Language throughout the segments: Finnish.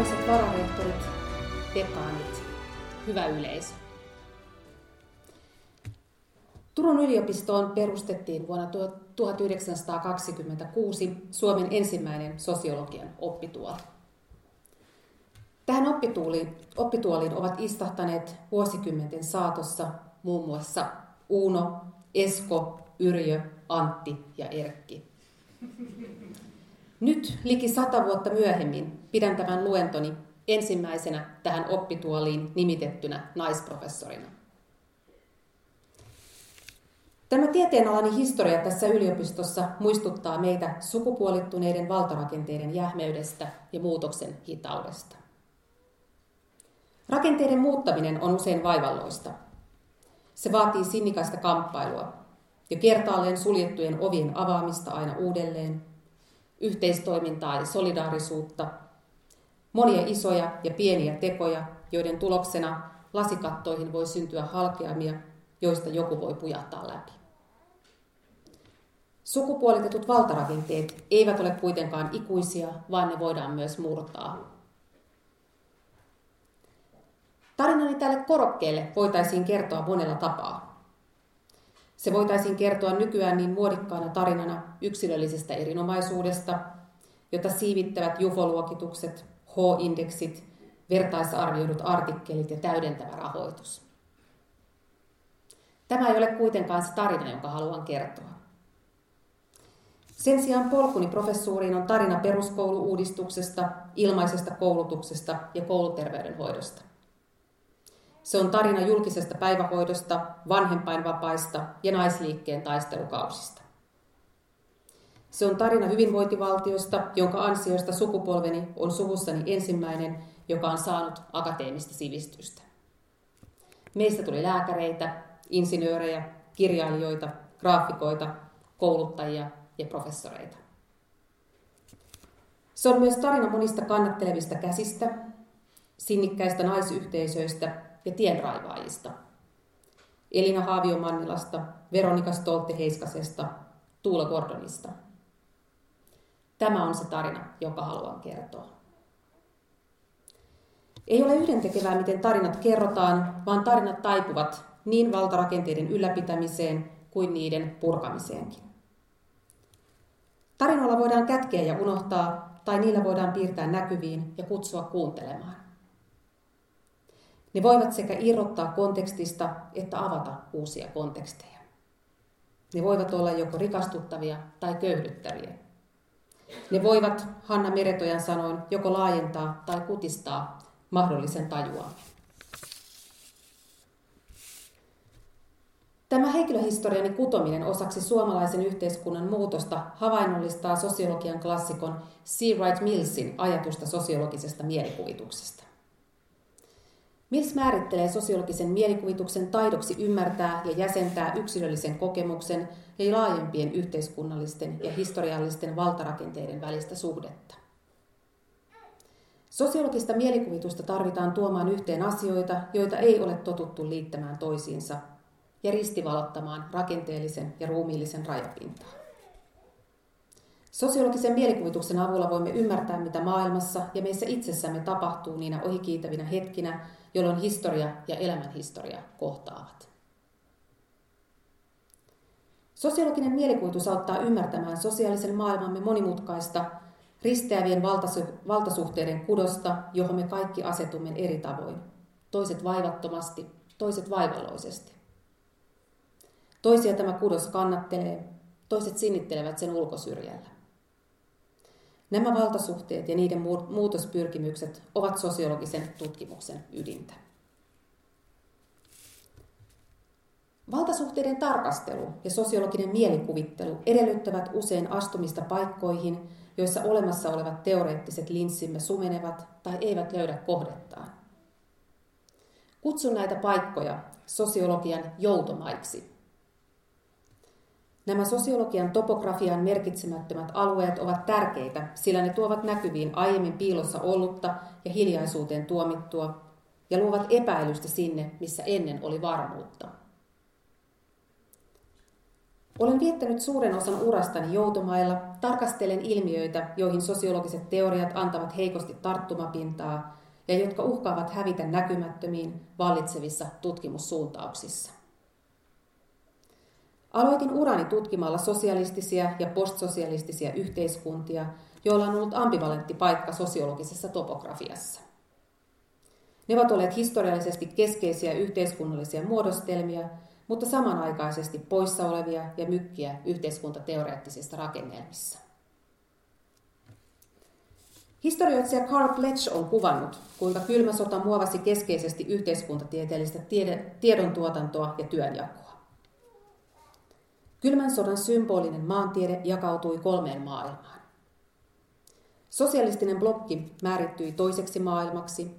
Arvoisat vararehtorit, dekaanit, hyvä yleisö. Turun yliopistoon perustettiin vuonna 1926 Suomen ensimmäinen sosiologian oppituoli. Tähän oppituoliin, oppituoliin ovat istahtaneet vuosikymmenten saatossa muun muassa Uuno, Esko, Yrjö, Antti ja Erkki. Nyt, liki sata vuotta myöhemmin, pidän tämän luentoni ensimmäisenä tähän oppituoliin nimitettynä naisprofessorina. Tämä tieteenalani historia tässä yliopistossa muistuttaa meitä sukupuolittuneiden valtarakenteiden jähmeydestä ja muutoksen hitaudesta. Rakenteiden muuttaminen on usein vaivalloista. Se vaatii sinnikäistä kamppailua ja kertaalleen suljettujen ovien avaamista aina uudelleen, yhteistoimintaa ja solidaarisuutta, monia isoja ja pieniä tekoja, joiden tuloksena lasikattoihin voi syntyä halkeamia, joista joku voi pujahtaa läpi. Sukupuolitetut valtarakenteet eivät ole kuitenkaan ikuisia, vaan ne voidaan myös murtaa. Tarinani tälle korokkeelle voitaisiin kertoa monella tapaa. Se voitaisiin kertoa nykyään niin muodikkaana tarinana yksilöllisestä erinomaisuudesta, jota siivittävät jufoluokitukset, H-indeksit, vertaisarvioidut artikkelit ja täydentävä rahoitus. Tämä ei ole kuitenkaan se tarina, jonka haluan kertoa. Sen sijaan polkuni professuuriin on tarina peruskouluudistuksesta, ilmaisesta koulutuksesta ja kouluterveydenhoidosta. Se on tarina julkisesta päivähoidosta, vanhempainvapaista ja naisliikkeen taistelukausista. Se on tarina hyvinvointivaltiosta, jonka ansiosta sukupolveni on suvussani ensimmäinen, joka on saanut akateemista sivistystä. Meistä tuli lääkäreitä, insinöörejä, kirjailijoita, graafikoita, kouluttajia ja professoreita. Se on myös tarina monista kannattelevista käsistä, sinnikkäistä naisyhteisöistä ja tienraivaajista. Elina Haavio-Mannilasta, Veronika Stolte-Heiskasesta, Tuula Gordonista. Tämä on se tarina, joka haluan kertoa. Ei ole yhdentekevää, miten tarinat kerrotaan, vaan tarinat taipuvat niin valtarakenteiden ylläpitämiseen kuin niiden purkamiseenkin. Tarinoilla voidaan kätkeä ja unohtaa, tai niillä voidaan piirtää näkyviin ja kutsua kuuntelemaan. Ne voivat sekä irrottaa kontekstista että avata uusia konteksteja. Ne voivat olla joko rikastuttavia tai köyhdyttäviä. Ne voivat, Hanna Meretojan sanoin, joko laajentaa tai kutistaa mahdollisen tajuamme. Tämä henkilöhistoriani kutominen osaksi suomalaisen yhteiskunnan muutosta havainnollistaa sosiologian klassikon C. Wright Millsin ajatusta sosiologisesta mielikuvituksesta. Mills määrittelee sosiologisen mielikuvituksen taidoksi ymmärtää ja jäsentää yksilöllisen kokemuksen ja laajempien yhteiskunnallisten ja historiallisten valtarakenteiden välistä suhdetta. Sosiologista mielikuvitusta tarvitaan tuomaan yhteen asioita, joita ei ole totuttu liittämään toisiinsa, ja ristivalottamaan rakenteellisen ja ruumiillisen rajapintaa. Sosiologisen mielikuvituksen avulla voimme ymmärtää, mitä maailmassa ja meissä itsessämme tapahtuu niinä ohikiitävinä hetkinä, jolloin historia ja elämänhistoria kohtaavat. Sosiologinen mielikuvitus auttaa ymmärtämään sosiaalisen maailmamme monimutkaista, risteävien valtasuhteiden kudosta, johon me kaikki asetumme eri tavoin. Toiset vaivattomasti, toiset vaivalloisesti. Toisia tämä kudos kannattelee, toiset sinnittelevät sen ulkosyrjällä. Nämä valtasuhteet ja niiden muutospyrkimykset ovat sosiologisen tutkimuksen ydintä. Valtasuhteiden tarkastelu ja sosiologinen mielikuvittelu edellyttävät usein astumista paikkoihin, joissa olemassa olevat teoreettiset linssimme sumenevat tai eivät löydä kohdettaan. Kutsun näitä paikkoja sosiologian joutomaiksi Nämä sosiologian topografian merkitsemättömät alueet ovat tärkeitä, sillä ne tuovat näkyviin aiemmin piilossa ollutta ja hiljaisuuteen tuomittua ja luovat epäilystä sinne, missä ennen oli varmuutta. Olen viettänyt suuren osan urastani joutomailla, tarkastelen ilmiöitä, joihin sosiologiset teoriat antavat heikosti tarttumapintaa ja jotka uhkaavat hävitä näkymättömiin vallitsevissa tutkimussuuntauksissa. Aloitin urani tutkimalla sosialistisia ja postsosialistisia yhteiskuntia, joilla on ollut ambivalentti paikka sosiologisessa topografiassa. Ne ovat olleet historiallisesti keskeisiä yhteiskunnallisia muodostelmia, mutta samanaikaisesti poissa olevia ja mykkiä yhteiskuntateoreettisissa rakennelmissa. Historioitsija Carl Pletch on kuvannut, kuinka kylmä sota muovasi keskeisesti yhteiskuntatieteellistä tiede, tiedontuotantoa ja työnjakoa. Kylmän sodan symbolinen maantiede jakautui kolmeen maailmaan. Sosialistinen blokki määrittyi toiseksi maailmaksi.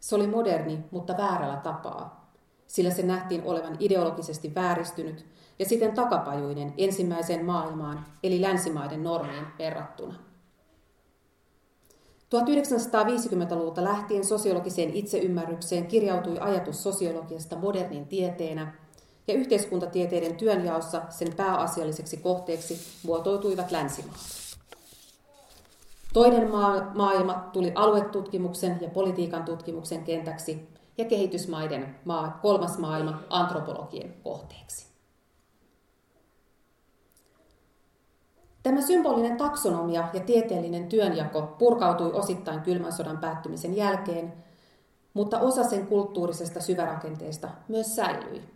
Se oli moderni, mutta väärällä tapaa, sillä se nähtiin olevan ideologisesti vääristynyt ja siten takapajuinen ensimmäiseen maailmaan, eli länsimaiden normiin verrattuna. 1950-luvulta lähtien sosiologiseen itseymmärrykseen kirjautui ajatus sosiologiasta modernin tieteenä, ja yhteiskuntatieteiden työnjaossa sen pääasialliseksi kohteeksi muotoituivat länsimaat. Toinen maailma tuli aluetutkimuksen ja politiikan tutkimuksen kentäksi ja kehitysmaiden maa, kolmas maailma antropologien kohteeksi. Tämä symbolinen taksonomia ja tieteellinen työnjako purkautui osittain kylmän sodan päättymisen jälkeen, mutta osa sen kulttuurisesta syvärakenteesta myös säilyi.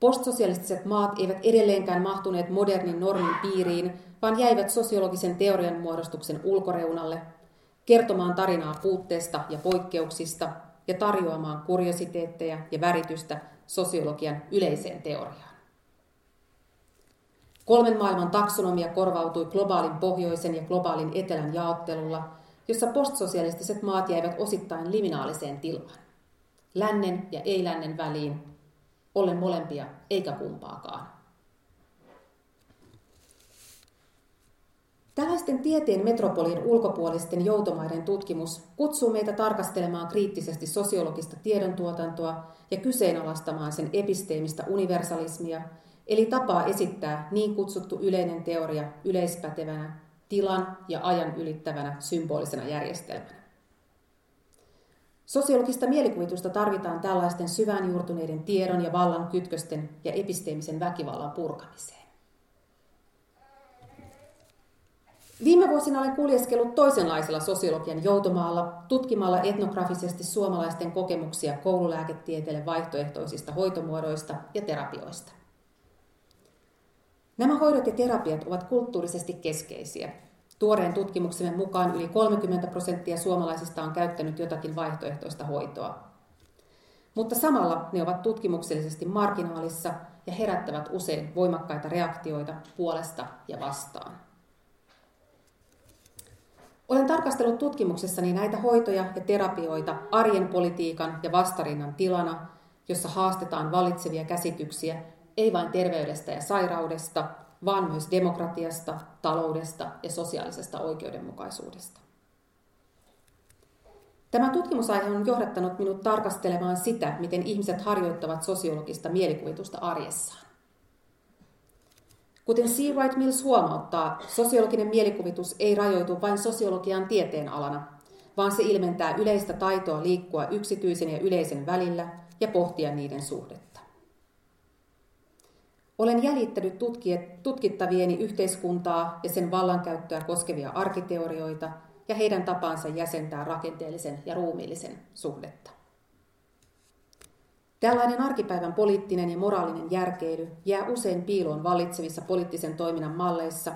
Postsosialistiset maat eivät edelleenkään mahtuneet modernin normin piiriin, vaan jäivät sosiologisen teorian muodostuksen ulkoreunalle, kertomaan tarinaa puutteesta ja poikkeuksista ja tarjoamaan kuriositeetteja ja väritystä sosiologian yleiseen teoriaan. Kolmen maailman taksonomia korvautui globaalin pohjoisen ja globaalin etelän jaottelulla, jossa postsosialistiset maat jäivät osittain liminaaliseen tilaan. Lännen ja ei-lännen väliin, ollen molempia eikä kumpaakaan. Tällaisten tieteen metropolin ulkopuolisten joutomaiden tutkimus kutsuu meitä tarkastelemaan kriittisesti sosiologista tiedontuotantoa ja kyseenalaistamaan sen episteemistä universalismia – eli tapaa esittää niin kutsuttu yleinen teoria yleispätevänä, tilan ja ajan ylittävänä symbolisena järjestelmänä. Sosiologista mielikuvitusta tarvitaan tällaisten syvään juurtuneiden tiedon ja vallan kytkösten ja episteemisen väkivallan purkamiseen. Viime vuosina olen kuljeskellut toisenlaisella sosiologian joutomaalla tutkimalla etnografisesti suomalaisten kokemuksia koululääketieteelle vaihtoehtoisista hoitomuodoista ja terapioista. Nämä hoidot ja terapiat ovat kulttuurisesti keskeisiä. Tuoreen tutkimuksemme mukaan yli 30 prosenttia suomalaisista on käyttänyt jotakin vaihtoehtoista hoitoa. Mutta samalla ne ovat tutkimuksellisesti marginaalissa ja herättävät usein voimakkaita reaktioita puolesta ja vastaan. Olen tarkastellut tutkimuksessani näitä hoitoja ja terapioita arjen politiikan ja vastarinnan tilana, jossa haastetaan valitsevia käsityksiä ei vain terveydestä ja sairaudesta, vaan myös demokratiasta, taloudesta ja sosiaalisesta oikeudenmukaisuudesta. Tämä tutkimusaihe on johdattanut minut tarkastelemaan sitä, miten ihmiset harjoittavat sosiologista mielikuvitusta arjessaan. Kuten C. Wright Mills huomauttaa, sosiologinen mielikuvitus ei rajoitu vain sosiologian tieteenalana, vaan se ilmentää yleistä taitoa liikkua yksityisen ja yleisen välillä ja pohtia niiden suhdetta. Olen jäljittänyt tutkittavieni yhteiskuntaa ja sen vallankäyttöä koskevia arkiteorioita ja heidän tapansa jäsentää rakenteellisen ja ruumiillisen suhdetta. Tällainen arkipäivän poliittinen ja moraalinen järkeily jää usein piiloon vallitsevissa poliittisen toiminnan malleissa,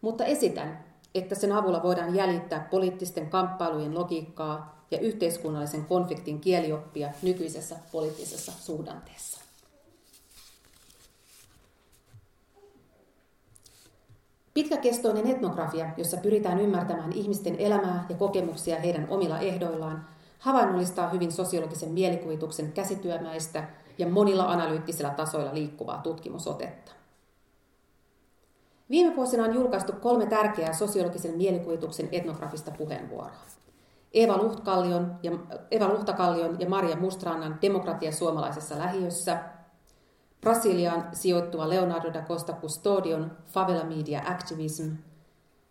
mutta esitän, että sen avulla voidaan jäljittää poliittisten kamppailujen logiikkaa ja yhteiskunnallisen konfliktin kielioppia nykyisessä poliittisessa suhdanteessa. Pitkäkestoinen etnografia, jossa pyritään ymmärtämään ihmisten elämää ja kokemuksia heidän omilla ehdoillaan, havainnollistaa hyvin sosiologisen mielikuvituksen käsityömäistä ja monilla analyyttisilla tasoilla liikkuvaa tutkimusotetta. Viime vuosina on julkaistu kolme tärkeää sosiologisen mielikuvituksen etnografista puheenvuoroa. Eva, Luhtakallion ja, Eva Luhtakallion ja Maria Mustrannan Demokratia suomalaisessa lähiössä, Brasiliaan sijoittuva Leonardo da Costa Custodion Favela Media Activism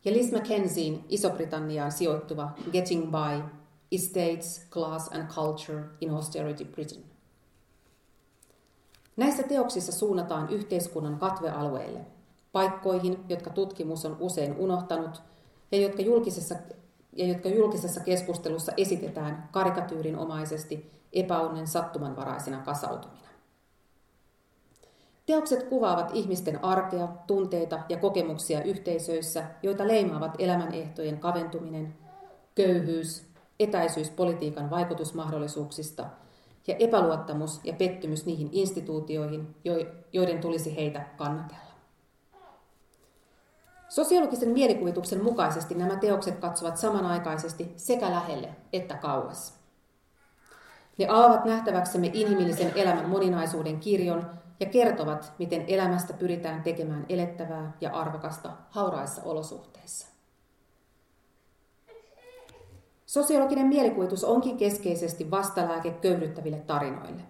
ja Liz McKenzien Iso-Britanniaan sijoittuva Getting By Estates, Class and Culture in Austerity Britain. Näissä teoksissa suunnataan yhteiskunnan katvealueille, paikkoihin, jotka tutkimus on usein unohtanut ja jotka julkisessa, ja jotka julkisessa keskustelussa esitetään karikatyyrinomaisesti epäonnen sattumanvaraisina kasautumina. Teokset kuvaavat ihmisten arkea, tunteita ja kokemuksia yhteisöissä, joita leimaavat elämänehtojen kaventuminen, köyhyys, etäisyys politiikan vaikutusmahdollisuuksista ja epäluottamus ja pettymys niihin instituutioihin, joiden tulisi heitä kannatella. Sosiologisen mielikuvituksen mukaisesti nämä teokset katsovat samanaikaisesti sekä lähelle että kauas. Ne avaavat nähtäväksemme inhimillisen elämän moninaisuuden kirjon ja kertovat, miten elämästä pyritään tekemään elettävää ja arvokasta hauraissa olosuhteissa. Sosiologinen mielikuvitus onkin keskeisesti vastalääke köyhdyttäville tarinoille.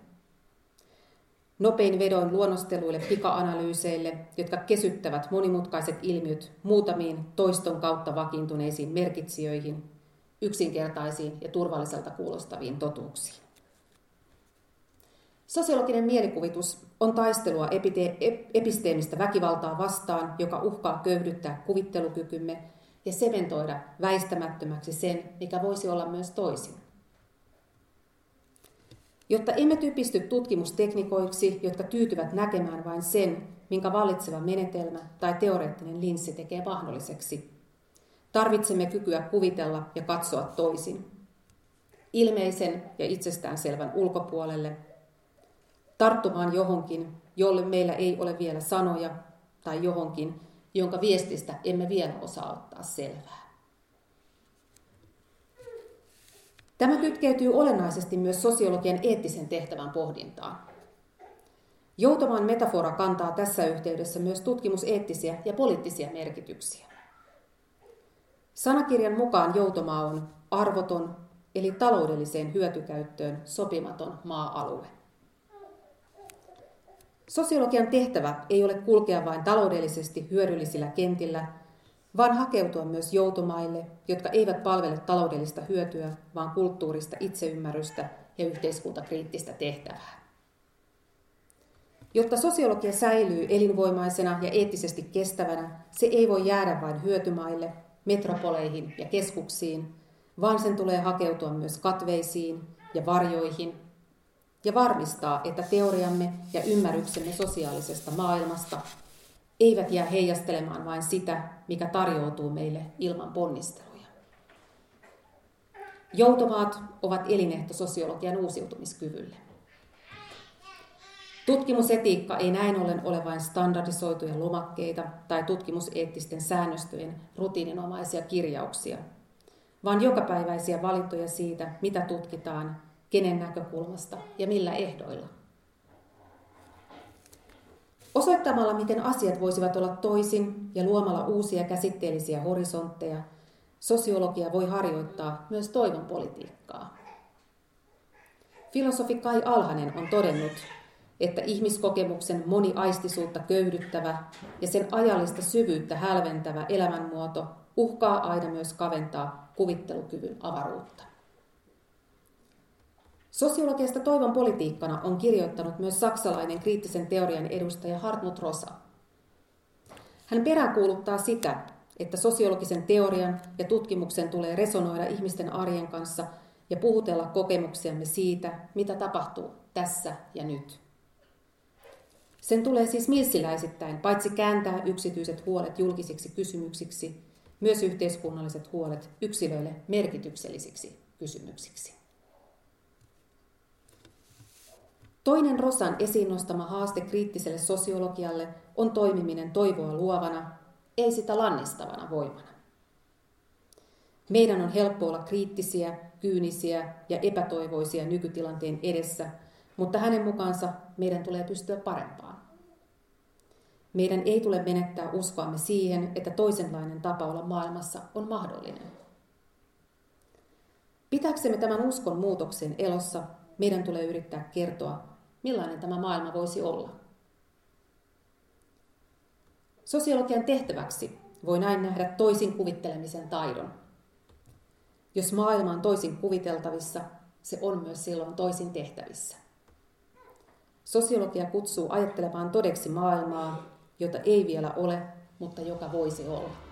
Nopein vedoin luonnosteluille pika-analyyseille, jotka kesyttävät monimutkaiset ilmiöt muutamiin toiston kautta vakiintuneisiin merkitsijöihin, yksinkertaisiin ja turvalliselta kuulostaviin totuuksiin. Sosiologinen mielikuvitus on taistelua epite- episteemistä väkivaltaa vastaan, joka uhkaa köyhdyttää kuvittelukykymme ja sementoida väistämättömäksi sen, mikä voisi olla myös toisin. Jotta emme typisty tutkimusteknikoiksi, jotka tyytyvät näkemään vain sen, minkä vallitseva menetelmä tai teoreettinen linssi tekee mahdolliseksi, tarvitsemme kykyä kuvitella ja katsoa toisin. Ilmeisen ja itsestäänselvän ulkopuolelle, tarttumaan johonkin, jolle meillä ei ole vielä sanoja, tai johonkin, jonka viestistä emme vielä osaa ottaa selvää. Tämä kytkeytyy olennaisesti myös sosiologian eettisen tehtävän pohdintaan. Joutamaan metafora kantaa tässä yhteydessä myös tutkimuseettisiä ja poliittisia merkityksiä. Sanakirjan mukaan joutomaa on arvoton, eli taloudelliseen hyötykäyttöön sopimaton maa-alue. Sosiologian tehtävä ei ole kulkea vain taloudellisesti hyödyllisillä kentillä, vaan hakeutua myös joutomaille, jotka eivät palvele taloudellista hyötyä, vaan kulttuurista itseymmärrystä ja yhteiskuntakriittistä tehtävää. Jotta sosiologia säilyy elinvoimaisena ja eettisesti kestävänä, se ei voi jäädä vain hyötymaille, metropoleihin ja keskuksiin, vaan sen tulee hakeutua myös katveisiin ja varjoihin ja varmistaa, että teoriamme ja ymmärryksemme sosiaalisesta maailmasta eivät jää heijastelemaan vain sitä, mikä tarjoutuu meille ilman ponnisteluja. Joutomaat ovat elinehto sosiologian uusiutumiskyvylle. Tutkimusetiikka ei näin ollen ole vain standardisoituja lomakkeita tai tutkimuseettisten säännöstöjen rutiininomaisia kirjauksia, vaan jokapäiväisiä valintoja siitä, mitä tutkitaan kenen näkökulmasta ja millä ehdoilla. Osoittamalla, miten asiat voisivat olla toisin ja luomalla uusia käsitteellisiä horisontteja, sosiologia voi harjoittaa myös toivon politiikkaa. Filosofi Kai Alhanen on todennut, että ihmiskokemuksen moniaistisuutta köyhdyttävä ja sen ajallista syvyyttä hälventävä elämänmuoto uhkaa aina myös kaventaa kuvittelukyvyn avaruutta. Sosiologiasta toivon politiikkana on kirjoittanut myös saksalainen kriittisen teorian edustaja Hartmut Rosa. Hän peräänkuuluttaa sitä, että sosiologisen teorian ja tutkimuksen tulee resonoida ihmisten arjen kanssa ja puhutella kokemuksiamme siitä, mitä tapahtuu tässä ja nyt. Sen tulee siis milsiläisittäin paitsi kääntää yksityiset huolet julkisiksi kysymyksiksi, myös yhteiskunnalliset huolet yksilöille merkityksellisiksi kysymyksiksi. Toinen Rosan esiin nostama haaste kriittiselle sosiologialle on toimiminen toivoa luovana, ei sitä lannistavana voimana. Meidän on helppo olla kriittisiä, kyynisiä ja epätoivoisia nykytilanteen edessä, mutta hänen mukaansa meidän tulee pystyä parempaan. Meidän ei tule menettää uskoamme siihen, että toisenlainen tapa olla maailmassa on mahdollinen. Pitäksemme tämän uskon muutoksen elossa, meidän tulee yrittää kertoa, millainen tämä maailma voisi olla. Sosiologian tehtäväksi voi näin nähdä toisin kuvittelemisen taidon. Jos maailma on toisin kuviteltavissa, se on myös silloin toisin tehtävissä. Sosiologia kutsuu ajattelemaan todeksi maailmaa, jota ei vielä ole, mutta joka voisi olla.